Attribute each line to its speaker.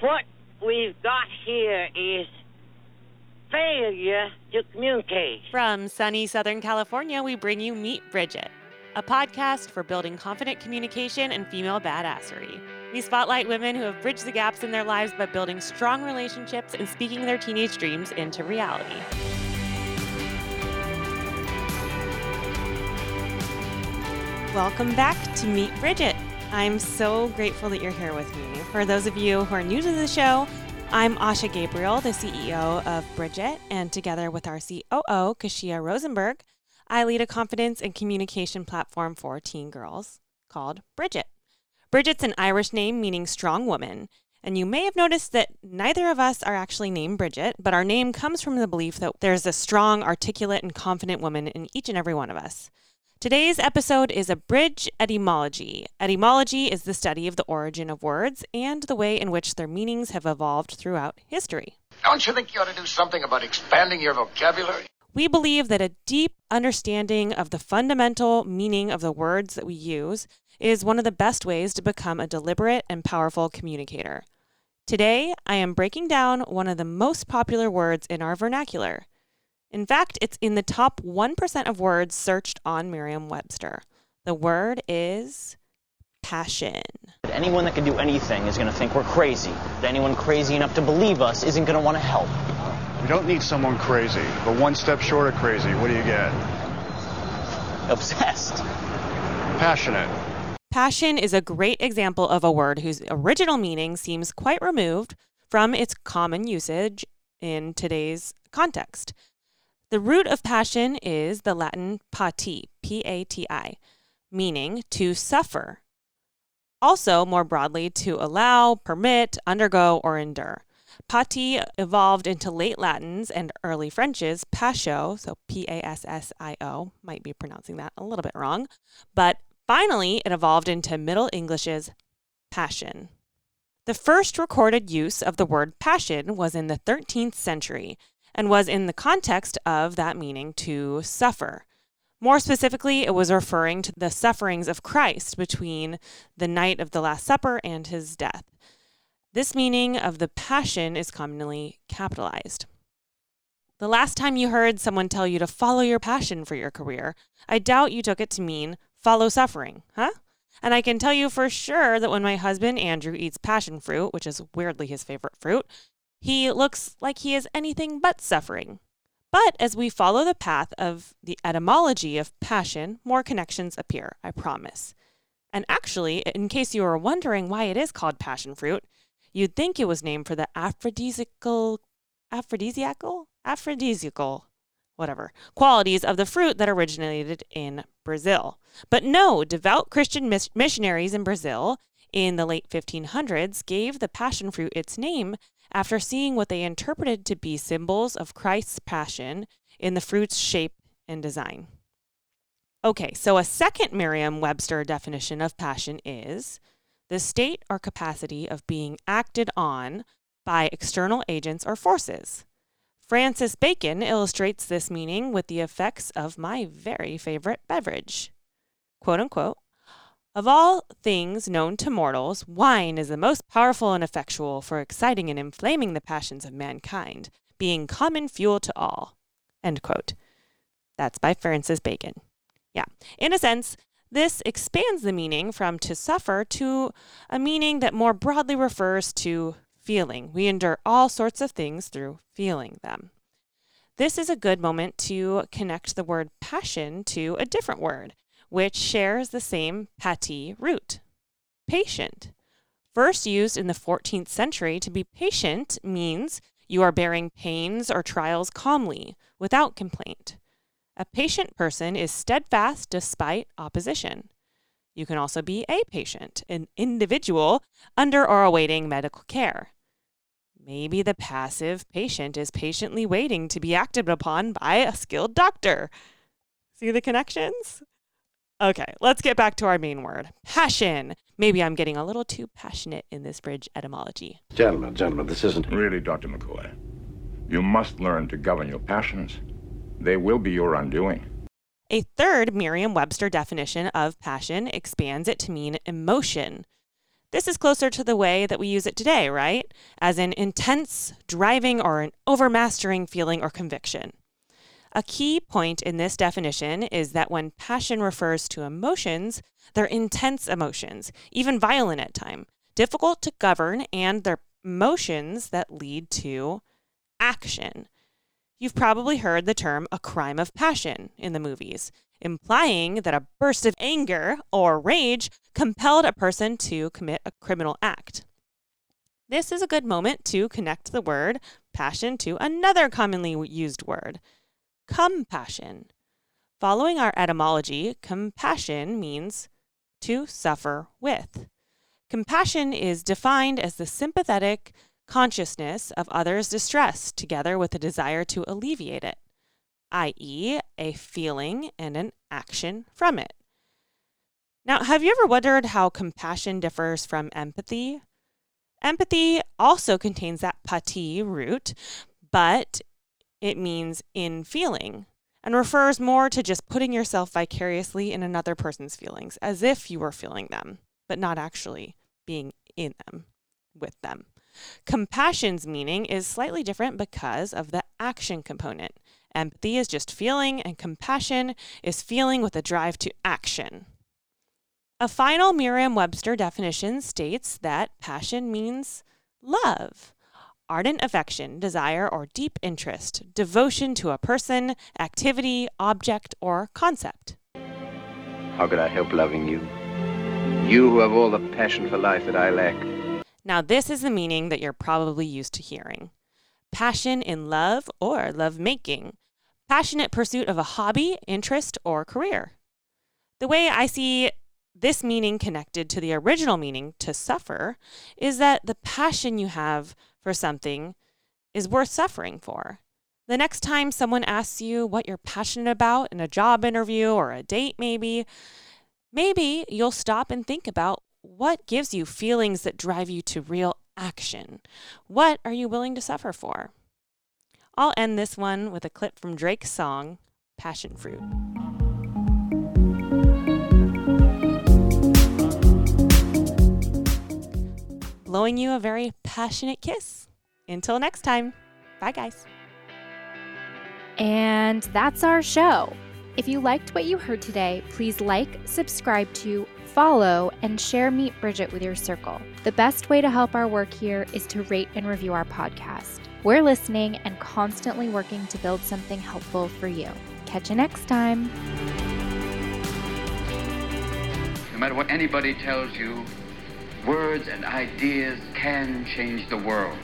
Speaker 1: What we've got here is failure to communicate.
Speaker 2: From sunny Southern California, we bring you Meet Bridget, a podcast for building confident communication and female badassery. We spotlight women who have bridged the gaps in their lives by building strong relationships and speaking their teenage dreams into reality. Welcome back to Meet Bridget. I'm so grateful that you're here with me. For those of you who are new to the show, I'm Asha Gabriel, the CEO of Bridget, and together with our COO, Kashia Rosenberg, I lead a confidence and communication platform for teen girls called Bridget. Bridget's an Irish name meaning strong woman, and you may have noticed that neither of us are actually named Bridget, but our name comes from the belief that there's a strong, articulate, and confident woman in each and every one of us. Today's episode is a bridge etymology. Etymology is the study of the origin of words and the way in which their meanings have evolved throughout history.
Speaker 3: Don't you think you ought to do something about expanding your vocabulary?
Speaker 2: We believe that a deep understanding of the fundamental meaning of the words that we use is one of the best ways to become a deliberate and powerful communicator. Today, I am breaking down one of the most popular words in our vernacular in fact, it's in the top 1% of words searched on Merriam Webster. The word is passion.
Speaker 4: Anyone that can do anything is going to think we're crazy. But anyone crazy enough to believe us isn't going to want to help.
Speaker 5: We don't need someone crazy, but one step short of crazy. What do you get?
Speaker 4: Obsessed.
Speaker 5: Passionate.
Speaker 2: Passion is a great example of a word whose original meaning seems quite removed from its common usage in today's context. The root of passion is the Latin pati, P A T I, meaning to suffer. Also, more broadly, to allow, permit, undergo, or endure. Pati evolved into late Latins and early French's passio, so P A S S I O, might be pronouncing that a little bit wrong, but finally it evolved into Middle English's passion. The first recorded use of the word passion was in the 13th century and was in the context of that meaning to suffer. More specifically, it was referring to the sufferings of Christ between the night of the Last Supper and his death. This meaning of the passion is commonly capitalized. The last time you heard someone tell you to follow your passion for your career, I doubt you took it to mean follow suffering, huh? And I can tell you for sure that when my husband Andrew eats passion fruit, which is weirdly his favorite fruit, he looks like he is anything but suffering. But as we follow the path of the etymology of passion, more connections appear, I promise. And actually, in case you were wondering why it is called passion fruit, you'd think it was named for the aphrodisiacal, aphrodisiacal, aphrodisiacal, whatever, qualities of the fruit that originated in Brazil. But no, devout Christian mis- missionaries in Brazil in the late 1500s gave the passion fruit its name after seeing what they interpreted to be symbols of Christ's passion in the fruit's shape and design. Okay, so a second Merriam Webster definition of passion is the state or capacity of being acted on by external agents or forces. Francis Bacon illustrates this meaning with the effects of my very favorite beverage. Quote unquote, of all things known to mortals, wine is the most powerful and effectual for exciting and inflaming the passions of mankind, being common fuel to all. End quote. That's by Francis Bacon. Yeah. In a sense, this expands the meaning from to suffer to a meaning that more broadly refers to feeling. We endure all sorts of things through feeling them. This is a good moment to connect the word passion to a different word, which shares the same pati root, patient. First used in the 14th century to be patient means you are bearing pains or trials calmly, without complaint. A patient person is steadfast despite opposition. You can also be a patient, an individual under or awaiting medical care. Maybe the passive patient is patiently waiting to be acted upon by a skilled doctor. See the connections? Okay, let's get back to our main word passion. Maybe I'm getting a little too passionate in this bridge etymology.
Speaker 6: Gentlemen, gentlemen, this isn't.
Speaker 7: Really, Dr. McCoy, you must learn to govern your passions. They will be your undoing.
Speaker 2: A third Merriam Webster definition of passion expands it to mean emotion. This is closer to the way that we use it today, right? As an intense, driving, or an overmastering feeling or conviction. A key point in this definition is that when passion refers to emotions, they're intense emotions, even violent at times, difficult to govern, and they're emotions that lead to action. You've probably heard the term a crime of passion in the movies, implying that a burst of anger or rage compelled a person to commit a criminal act. This is a good moment to connect the word passion to another commonly used word, compassion. Following our etymology, compassion means to suffer with. Compassion is defined as the sympathetic consciousness of others' distress together with a desire to alleviate it, i.e., a feeling and an action from it. Now, have you ever wondered how compassion differs from empathy? Empathy also contains that pati root, but it means in feeling and refers more to just putting yourself vicariously in another person's feelings as if you were feeling them, but not actually being in them with them. Compassion's meaning is slightly different because of the action component. Empathy is just feeling, and compassion is feeling with a drive to action. A final Merriam Webster definition states that passion means love ardent affection, desire, or deep interest, devotion to a person, activity, object, or concept.
Speaker 6: How could I help loving you? You who have all the passion for life that I lack.
Speaker 2: Now, this is the meaning that you're probably used to hearing passion in love or love making, passionate pursuit of a hobby, interest, or career. The way I see this meaning connected to the original meaning to suffer is that the passion you have for something is worth suffering for. The next time someone asks you what you're passionate about in a job interview or a date, maybe, maybe you'll stop and think about what gives you feelings that drive you to real action. What are you willing to suffer for? I'll end this one with a clip from Drake's song, Passion Fruit. Blowing you a very passionate kiss. Until next time, bye guys.
Speaker 8: And that's our show. If you liked what you heard today, please like, subscribe to, follow, and share Meet Bridget with your circle. The best way to help our work here is to rate and review our podcast. We're listening and constantly working to build something helpful for you. Catch you next time.
Speaker 9: No matter what anybody tells you, words and ideas can change the world.